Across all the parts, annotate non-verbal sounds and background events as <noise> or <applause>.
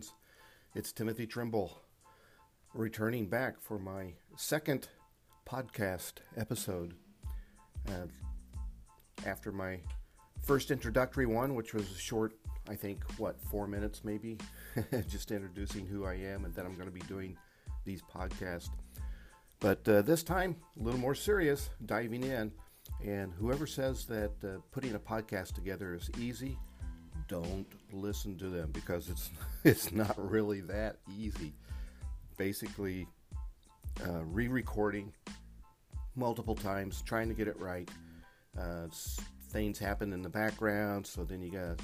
Friends. It's Timothy Trimble returning back for my second podcast episode. Uh, after my first introductory one, which was short, I think, what, four minutes maybe, <laughs> just introducing who I am, and then I'm going to be doing these podcasts. But uh, this time, a little more serious, diving in. And whoever says that uh, putting a podcast together is easy, don't listen to them because it's <laughs> it's not really that easy. Basically, uh, re-recording multiple times, trying to get it right. Uh, things happen in the background, so then you gotta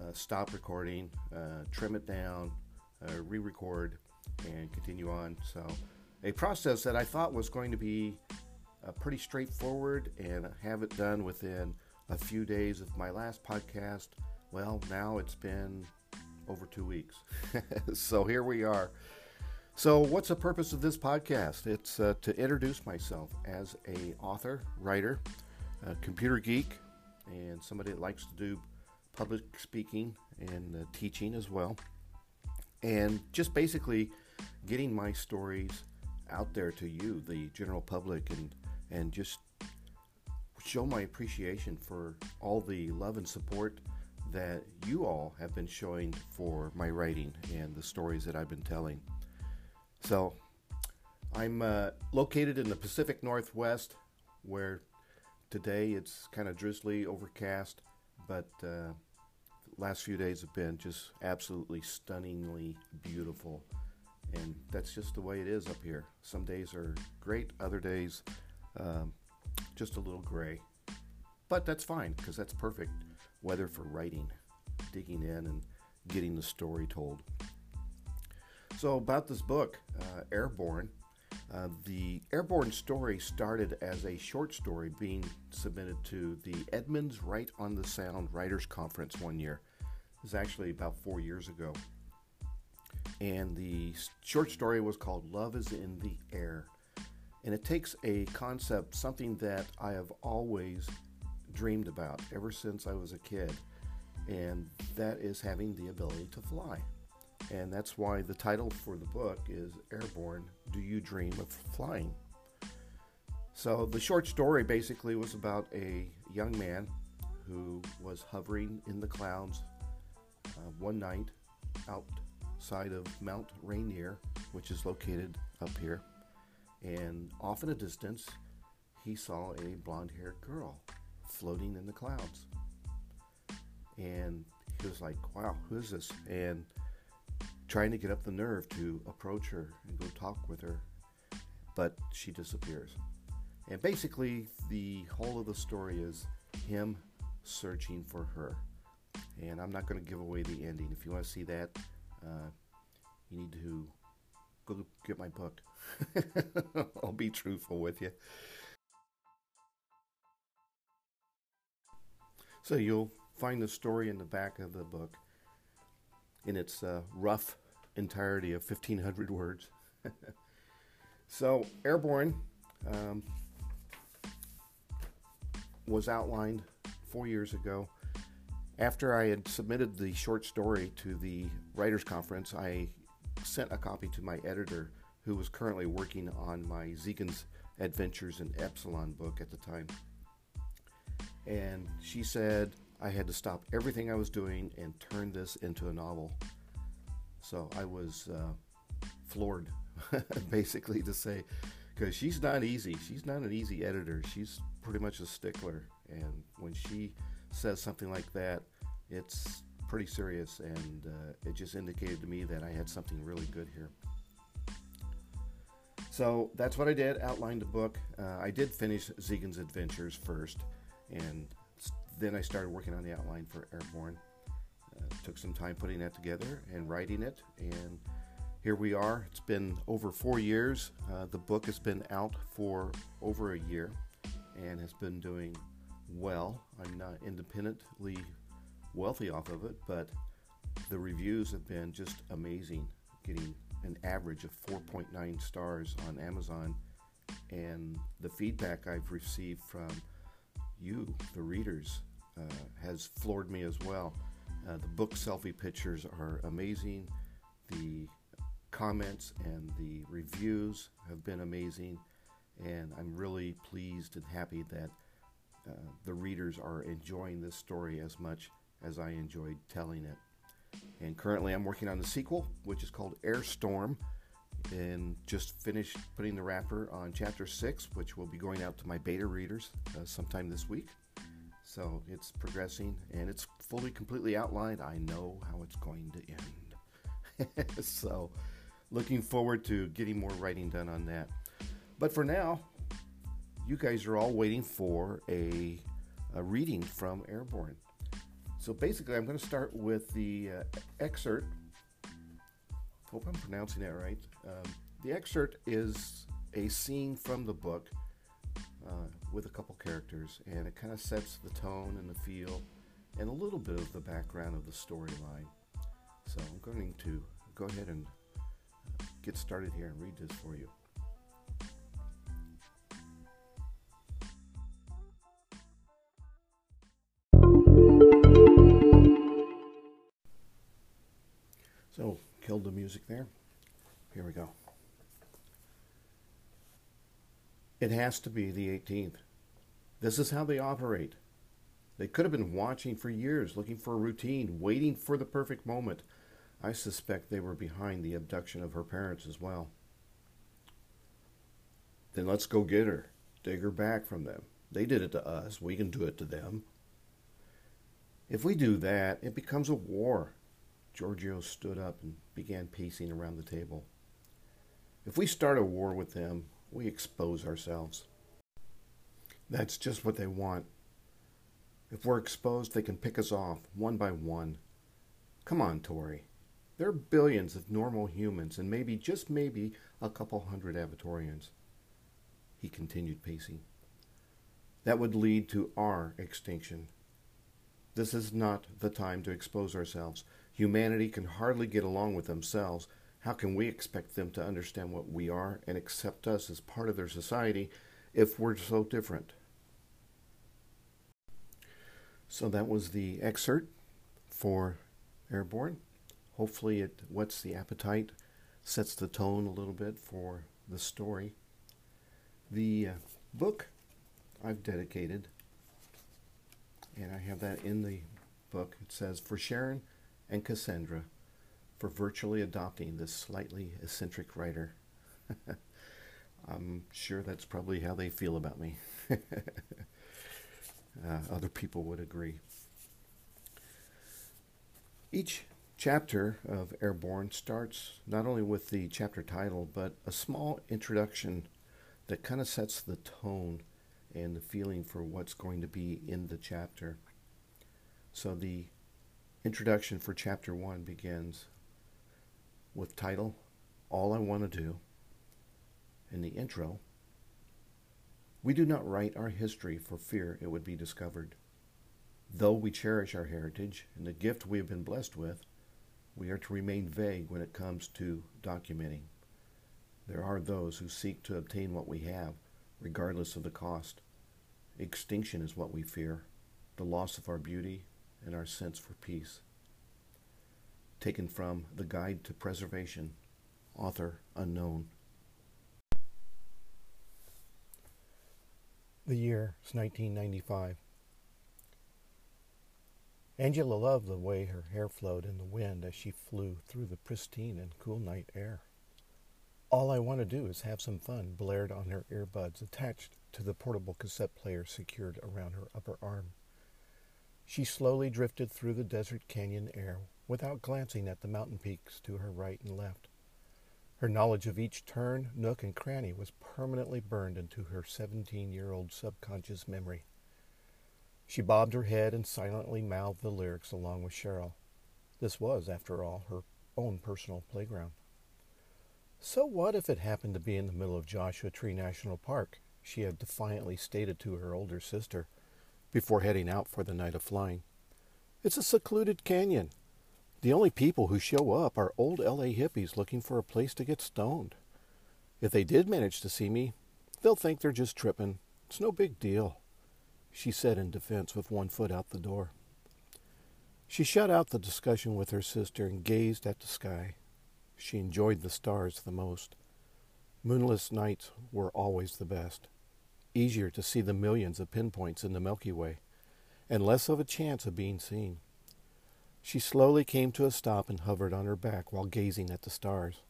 uh, stop recording, uh, trim it down, uh, re-record, and continue on. So, a process that I thought was going to be uh, pretty straightforward and have it done within a few days of my last podcast well, now it's been over two weeks. <laughs> so here we are. So, what's the purpose of this podcast? It's uh, to introduce myself as a author, writer, a computer geek, and somebody that likes to do public speaking and uh, teaching as well. And just basically getting my stories out there to you, the general public, and and just show my appreciation for all the love and support that you all have been showing for my writing and the stories that I've been telling. So, I'm uh, located in the Pacific Northwest, where today it's kind of drizzly, overcast, but uh, last few days have been just absolutely stunningly beautiful. And that's just the way it is up here. Some days are great, other days um, just a little gray. But that's fine because that's perfect weather for writing, digging in and getting the story told. So, about this book, uh, Airborne, uh, the Airborne story started as a short story being submitted to the Edmonds Write on the Sound Writers Conference one year. It was actually about four years ago. And the short story was called Love is in the Air. And it takes a concept, something that I have always dreamed about ever since I was a kid, and that is having the ability to fly. And that's why the title for the book is Airborne Do You Dream of Flying? So, the short story basically was about a young man who was hovering in the clouds uh, one night outside of Mount Rainier, which is located up here. And off in a distance, he saw a blonde haired girl floating in the clouds. And he was like, wow, who is this? And trying to get up the nerve to approach her and go talk with her, but she disappears. And basically, the whole of the story is him searching for her. And I'm not going to give away the ending. If you want to see that, uh, you need to go get my book. <laughs> I'll be truthful with you. So you'll find the story in the back of the book in its uh, rough entirety of 1,500 words. <laughs> so, Airborne um, was outlined four years ago. After I had submitted the short story to the Writers' Conference, I sent a copy to my editor, who was currently working on my Zegan's Adventures in Epsilon book at the time and she said I had to stop everything I was doing and turn this into a novel. So I was uh, floored, <laughs> basically, to say, because she's not easy. She's not an easy editor. She's pretty much a stickler. And when she says something like that, it's pretty serious. And uh, it just indicated to me that I had something really good here. So that's what I did, outlined the book. Uh, I did finish Zegan's Adventures first and then I started working on the outline for Airborne. Uh, took some time putting that together and writing it, and here we are. It's been over four years. Uh, the book has been out for over a year and has been doing well. I'm not independently wealthy off of it, but the reviews have been just amazing, getting an average of 4.9 stars on Amazon. And the feedback I've received from you, the readers, uh, has floored me as well. Uh, the book selfie pictures are amazing. The comments and the reviews have been amazing, and I'm really pleased and happy that uh, the readers are enjoying this story as much as I enjoyed telling it. And currently, I'm working on the sequel, which is called Airstorm, and just finished putting the wrapper on chapter six, which will be going out to my beta readers uh, sometime this week. So it's progressing and it's fully, completely outlined. I know how it's going to end. <laughs> so, looking forward to getting more writing done on that. But for now, you guys are all waiting for a, a reading from Airborne. So basically, I'm going to start with the uh, excerpt. Hope I'm pronouncing that right. Um, the excerpt is a scene from the book uh, with a couple characters, and it kind of sets the tone and the feel and a little bit of the background of the storyline. So I'm going to go ahead and uh, get started here and read this for you. Killed the music there. Here we go. It has to be the 18th. This is how they operate. They could have been watching for years, looking for a routine, waiting for the perfect moment. I suspect they were behind the abduction of her parents as well. Then let's go get her, dig her back from them. They did it to us, we can do it to them. If we do that, it becomes a war. Giorgio stood up and began pacing around the table. If we start a war with them, we expose ourselves. That's just what they want. If we're exposed, they can pick us off one by one. Come on, Tori. There are billions of normal humans and maybe, just maybe, a couple hundred Avatorians. He continued pacing. That would lead to our extinction. This is not the time to expose ourselves. Humanity can hardly get along with themselves. How can we expect them to understand what we are and accept us as part of their society if we're so different? So that was the excerpt for Airborne. Hopefully, it whets the appetite, sets the tone a little bit for the story. The uh, book I've dedicated, and I have that in the book. It says, For Sharon and Cassandra, for virtually adopting this slightly eccentric writer. <laughs> I'm sure that's probably how they feel about me. <laughs> uh, other people would agree. Each chapter of Airborne starts not only with the chapter title, but a small introduction that kind of sets the tone and the feeling for what's going to be in the chapter. So the introduction for chapter one begins with title All I Want to Do. In the intro, we do not write our history for fear it would be discovered. Though we cherish our heritage and the gift we have been blessed with, we are to remain vague when it comes to documenting. There are those who seek to obtain what we have, regardless of the cost. Extinction is what we fear, the loss of our beauty and our sense for peace. Taken from The Guide to Preservation, author unknown. The year is 1995. Angela loved the way her hair flowed in the wind as she flew through the pristine and cool night air. All I want to do is have some fun blared on her earbuds attached to the portable cassette player secured around her upper arm. She slowly drifted through the desert canyon air without glancing at the mountain peaks to her right and left. Her knowledge of each turn, nook, and cranny was permanently burned into her 17 year old subconscious memory. She bobbed her head and silently mouthed the lyrics along with Sheryl. This was, after all, her own personal playground. So what if it happened to be in the middle of Joshua Tree National Park? She had defiantly stated to her older sister before heading out for the night of flying. It's a secluded canyon. The only people who show up are old LA hippies looking for a place to get stoned. If they did manage to see me, they'll think they're just tripping. It's no big deal, she said in defense with one foot out the door. She shut out the discussion with her sister and gazed at the sky. She enjoyed the stars the most. Moonless nights were always the best, easier to see the millions of pinpoints in the Milky Way, and less of a chance of being seen. She slowly came to a stop and hovered on her back while gazing at the stars,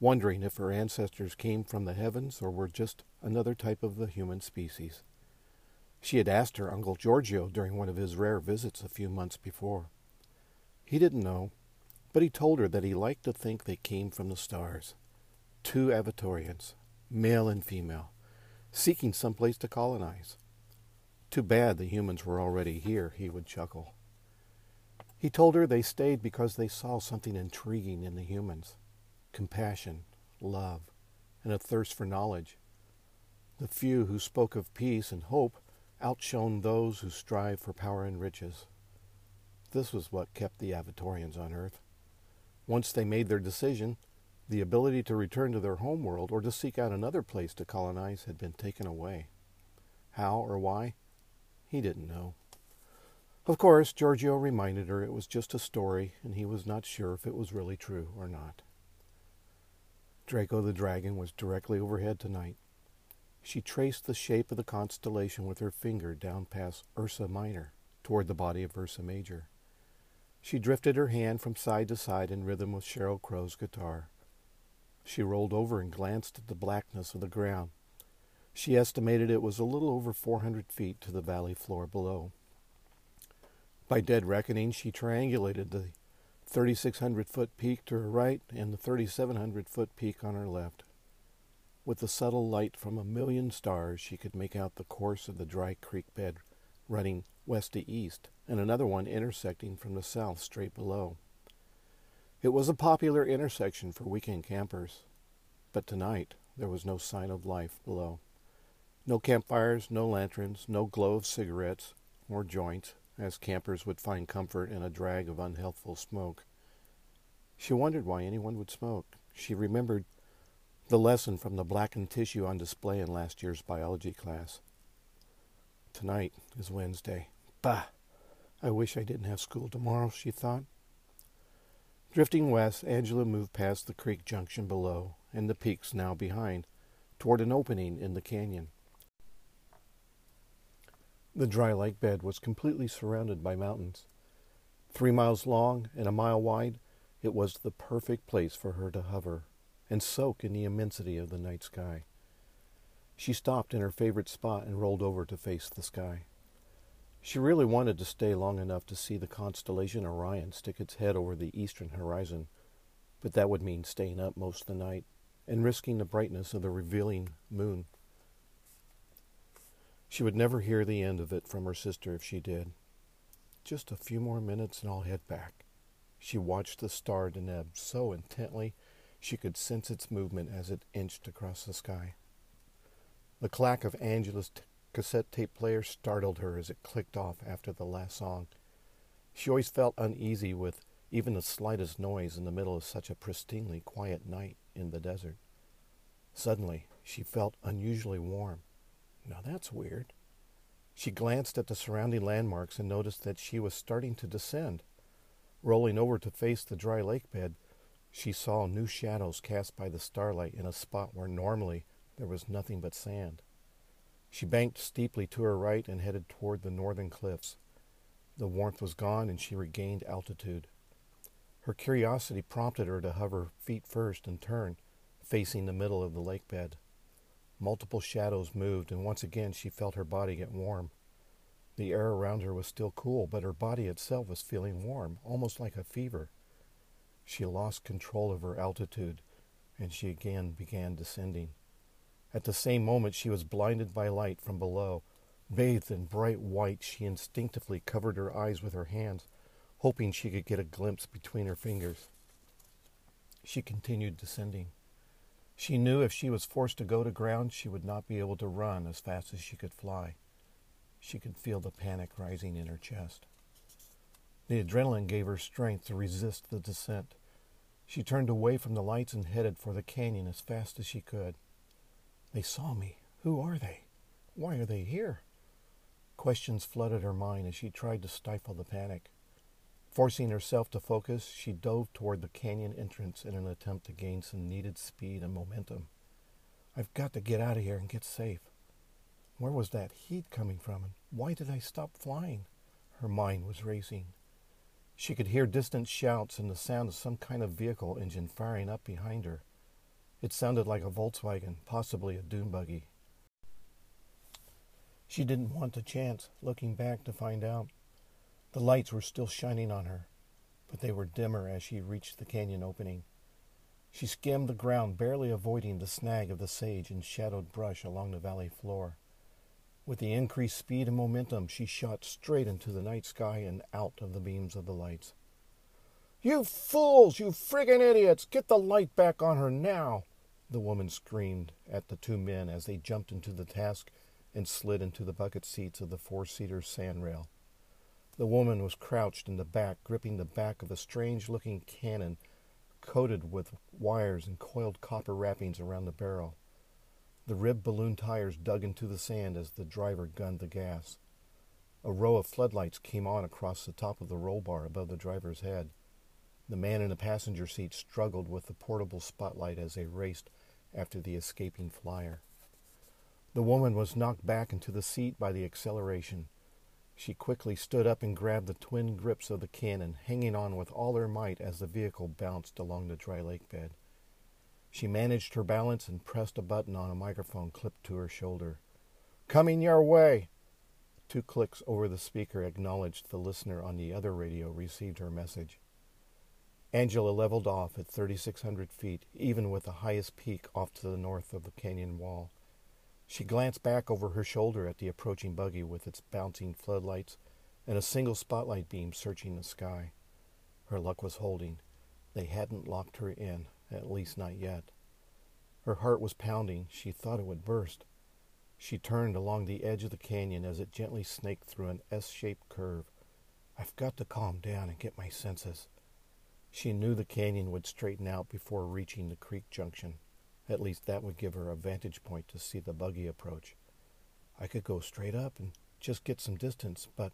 wondering if her ancestors came from the heavens or were just another type of the human species. She had asked her Uncle Giorgio during one of his rare visits a few months before. He didn't know, but he told her that he liked to think they came from the stars. Two Avatorians, male and female, seeking some place to colonize. Too bad the humans were already here, he would chuckle. He told her they stayed because they saw something intriguing in the humans compassion, love, and a thirst for knowledge. The few who spoke of peace and hope outshone those who strive for power and riches. This was what kept the Avatorians on Earth. Once they made their decision, the ability to return to their home world or to seek out another place to colonize had been taken away. How or why? He didn't know. Of course, Giorgio reminded her it was just a story, and he was not sure if it was really true or not. Draco the dragon was directly overhead tonight. She traced the shape of the constellation with her finger down past Ursa Minor, toward the body of Ursa Major. She drifted her hand from side to side in rhythm with Sheryl Crow's guitar. She rolled over and glanced at the blackness of the ground. She estimated it was a little over 400 feet to the valley floor below. By dead reckoning, she triangulated the 3,600 foot peak to her right and the 3,700 foot peak on her left. With the subtle light from a million stars, she could make out the course of the dry creek bed running west to east, and another one intersecting from the south straight below. It was a popular intersection for weekend campers, but tonight there was no sign of life below. No campfires, no lanterns, no glow of cigarettes or joints, as campers would find comfort in a drag of unhealthful smoke. She wondered why anyone would smoke. She remembered the lesson from the blackened tissue on display in last year's biology class. Tonight is Wednesday. Bah! I wish I didn't have school tomorrow, she thought. Drifting west, Angela moved past the creek junction below and the peaks now behind, toward an opening in the canyon. The dry lake bed was completely surrounded by mountains. Three miles long and a mile wide, it was the perfect place for her to hover and soak in the immensity of the night sky. She stopped in her favorite spot and rolled over to face the sky. She really wanted to stay long enough to see the constellation Orion stick its head over the eastern horizon, but that would mean staying up most of the night and risking the brightness of the revealing moon. She would never hear the end of it from her sister if she did. Just a few more minutes and I'll head back. She watched the star Deneb so intently she could sense its movement as it inched across the sky. The clack of Angela's t- cassette tape player startled her as it clicked off after the last song. She always felt uneasy with even the slightest noise in the middle of such a pristinely quiet night in the desert. Suddenly, she felt unusually warm. Now that's weird. She glanced at the surrounding landmarks and noticed that she was starting to descend. Rolling over to face the dry lake bed, she saw new shadows cast by the starlight in a spot where normally there was nothing but sand. She banked steeply to her right and headed toward the northern cliffs. The warmth was gone and she regained altitude. Her curiosity prompted her to hover feet first and turn, facing the middle of the lake bed. Multiple shadows moved, and once again she felt her body get warm. The air around her was still cool, but her body itself was feeling warm, almost like a fever. She lost control of her altitude, and she again began descending. At the same moment, she was blinded by light from below. Bathed in bright white, she instinctively covered her eyes with her hands, hoping she could get a glimpse between her fingers. She continued descending. She knew if she was forced to go to ground, she would not be able to run as fast as she could fly. She could feel the panic rising in her chest. The adrenaline gave her strength to resist the descent. She turned away from the lights and headed for the canyon as fast as she could. They saw me. Who are they? Why are they here? Questions flooded her mind as she tried to stifle the panic. Forcing herself to focus, she dove toward the canyon entrance in an attempt to gain some needed speed and momentum. I've got to get out of here and get safe. Where was that heat coming from, and why did I stop flying? Her mind was racing. She could hear distant shouts and the sound of some kind of vehicle engine firing up behind her. It sounded like a Volkswagen, possibly a dune buggy. She didn't want the chance, looking back to find out. The lights were still shining on her, but they were dimmer as she reached the canyon opening. She skimmed the ground, barely avoiding the snag of the sage and shadowed brush along the valley floor. With the increased speed and momentum, she shot straight into the night sky and out of the beams of the lights. You fools! You friggin' idiots! Get the light back on her now! The woman screamed at the two men as they jumped into the task and slid into the bucket seats of the four seater sandrail. The woman was crouched in the back, gripping the back of a strange looking cannon coated with wires and coiled copper wrappings around the barrel. The ribbed balloon tires dug into the sand as the driver gunned the gas. A row of floodlights came on across the top of the roll bar above the driver's head. The man in the passenger seat struggled with the portable spotlight as they raced after the escaping flyer. The woman was knocked back into the seat by the acceleration. She quickly stood up and grabbed the twin grips of the cannon, hanging on with all her might as the vehicle bounced along the dry lake bed. She managed her balance and pressed a button on a microphone clipped to her shoulder. Coming your way! Two clicks over the speaker acknowledged the listener on the other radio received her message. Angela leveled off at 3,600 feet, even with the highest peak off to the north of the canyon wall. She glanced back over her shoulder at the approaching buggy with its bouncing floodlights and a single spotlight beam searching the sky. Her luck was holding. They hadn't locked her in, at least not yet. Her heart was pounding. She thought it would burst. She turned along the edge of the canyon as it gently snaked through an S shaped curve. I've got to calm down and get my senses. She knew the canyon would straighten out before reaching the creek junction. At least that would give her a vantage point to see the buggy approach. I could go straight up and just get some distance, but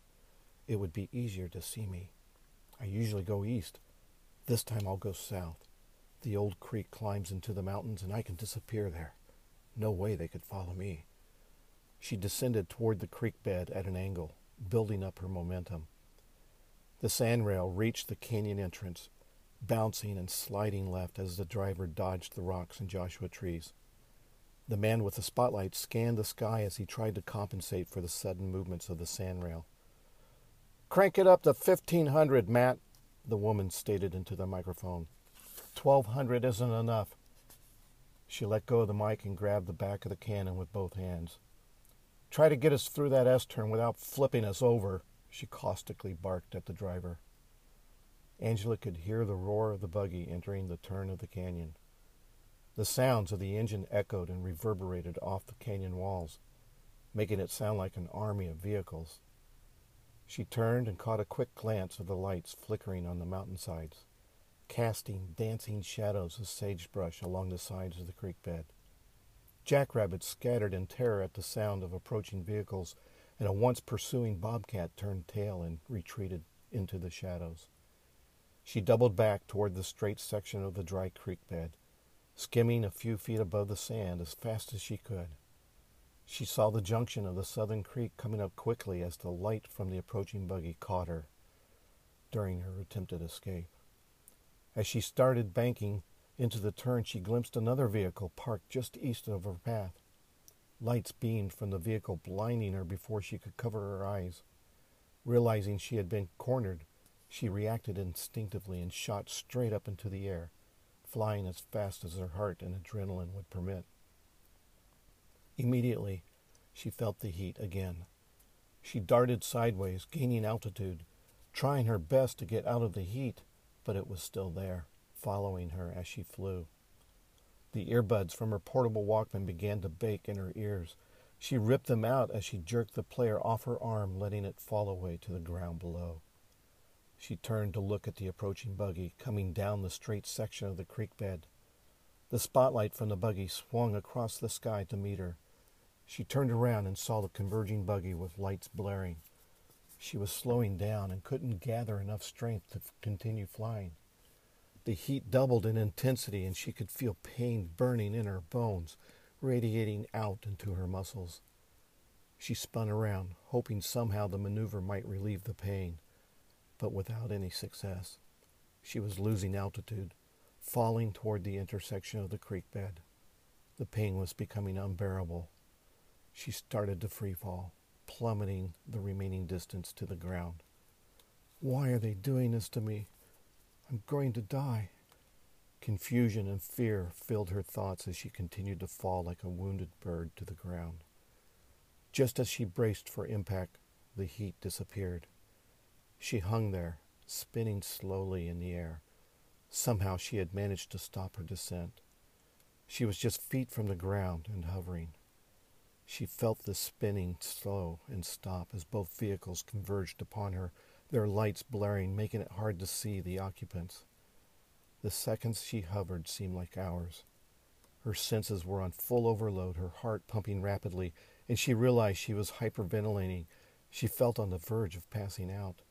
it would be easier to see me. I usually go east. This time I'll go south. The old creek climbs into the mountains and I can disappear there. No way they could follow me. She descended toward the creek bed at an angle, building up her momentum. The sandrail reached the canyon entrance, bouncing and sliding left as the driver dodged the rocks and Joshua trees. The man with the spotlight scanned the sky as he tried to compensate for the sudden movements of the sandrail. Crank it up to 1500, Matt, the woman stated into the microphone. 1200 isn't enough. She let go of the mic and grabbed the back of the cannon with both hands. Try to get us through that S turn without flipping us over, she caustically barked at the driver. Angela could hear the roar of the buggy entering the turn of the canyon. The sounds of the engine echoed and reverberated off the canyon walls, making it sound like an army of vehicles. She turned and caught a quick glance of the lights flickering on the mountainsides, casting dancing shadows of sagebrush along the sides of the creek bed. Jackrabbits scattered in terror at the sound of approaching vehicles, and a once pursuing bobcat turned tail and retreated into the shadows. She doubled back toward the straight section of the dry creek bed, skimming a few feet above the sand as fast as she could. She saw the junction of the southern creek coming up quickly as the light from the approaching buggy caught her during her attempted escape. As she started banking into the turn, she glimpsed another vehicle parked just east of her path. Lights beamed from the vehicle, blinding her before she could cover her eyes. Realizing she had been cornered, she reacted instinctively and shot straight up into the air, flying as fast as her heart and adrenaline would permit. Immediately, she felt the heat again. She darted sideways, gaining altitude, trying her best to get out of the heat, but it was still there, following her as she flew. The earbuds from her portable Walkman began to bake in her ears. She ripped them out as she jerked the player off her arm, letting it fall away to the ground below. She turned to look at the approaching buggy coming down the straight section of the creek bed. The spotlight from the buggy swung across the sky to meet her. She turned around and saw the converging buggy with lights blaring. She was slowing down and couldn't gather enough strength to continue flying. The heat doubled in intensity, and she could feel pain burning in her bones, radiating out into her muscles. She spun around, hoping somehow the maneuver might relieve the pain, but without any success. She was losing altitude, falling toward the intersection of the creek bed. The pain was becoming unbearable. She started to free fall, plummeting the remaining distance to the ground. Why are they doing this to me? I'm going to die. Confusion and fear filled her thoughts as she continued to fall like a wounded bird to the ground. Just as she braced for impact, the heat disappeared. She hung there, spinning slowly in the air. Somehow she had managed to stop her descent. She was just feet from the ground and hovering. She felt the spinning slow and stop as both vehicles converged upon her, their lights blaring, making it hard to see the occupants. The seconds she hovered seemed like hours. Her senses were on full overload, her heart pumping rapidly, and she realized she was hyperventilating. She felt on the verge of passing out.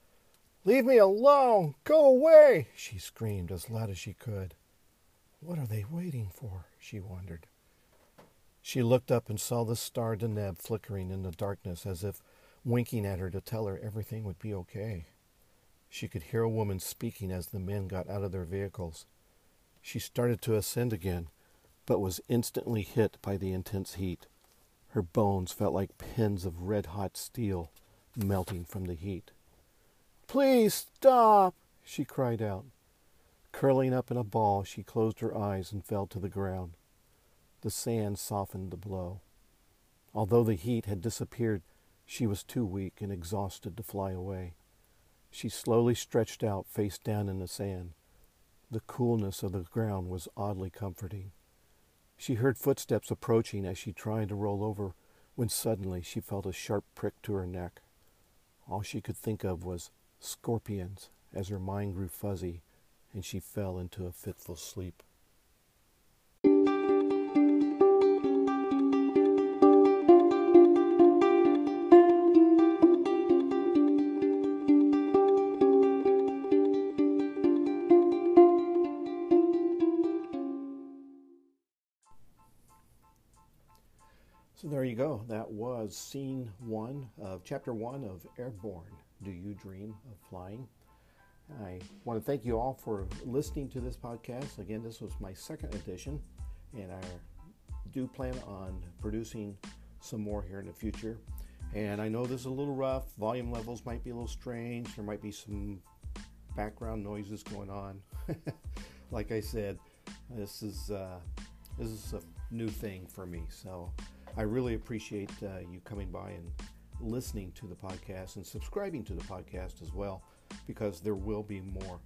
Leave me alone! Go away! she screamed as loud as she could. What are they waiting for? she wondered. She looked up and saw the star Deneb flickering in the darkness as if winking at her to tell her everything would be okay. She could hear a woman speaking as the men got out of their vehicles. She started to ascend again, but was instantly hit by the intense heat. Her bones felt like pins of red hot steel melting from the heat. Please stop, she cried out. Curling up in a ball, she closed her eyes and fell to the ground. The sand softened the blow. Although the heat had disappeared, she was too weak and exhausted to fly away. She slowly stretched out face down in the sand. The coolness of the ground was oddly comforting. She heard footsteps approaching as she tried to roll over when suddenly she felt a sharp prick to her neck. All she could think of was scorpions as her mind grew fuzzy and she fell into a fitful sleep. So there you go. That was scene one of chapter one of Airborne. Do you dream of flying? I want to thank you all for listening to this podcast. Again, this was my second edition, and I do plan on producing some more here in the future. And I know this is a little rough. Volume levels might be a little strange. There might be some background noises going on. <laughs> like I said, this is uh, this is a new thing for me. So I really appreciate uh, you coming by and listening to the podcast and subscribing to the podcast as well, because there will be more.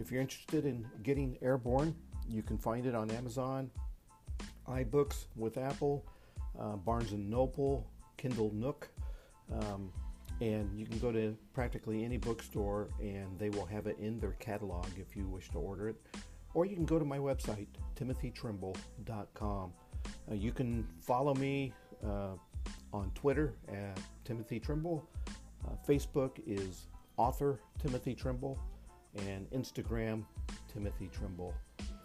If you're interested in getting Airborne, you can find it on Amazon, iBooks with Apple, uh, Barnes and Noble, Kindle Nook, um, and you can go to practically any bookstore and they will have it in their catalog if you wish to order it. Or you can go to my website, timothytrimble.com. Uh, you can follow me uh, on Twitter at Timothy Trimble. Uh, Facebook is author Timothy Trimble, and Instagram Timothy Trimble.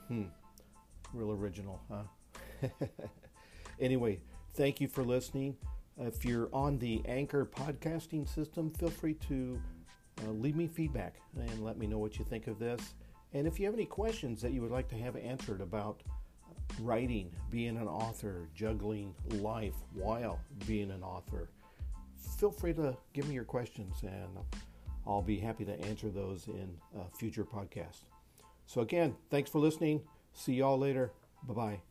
Hmm, real original, huh? <laughs> anyway, thank you for listening. If you're on the Anchor podcasting system, feel free to uh, leave me feedback and let me know what you think of this. And if you have any questions that you would like to have answered about writing, being an author, juggling life while being an author, feel free to give me your questions and I'll be happy to answer those in a future podcast. So, again, thanks for listening. See y'all later. Bye bye.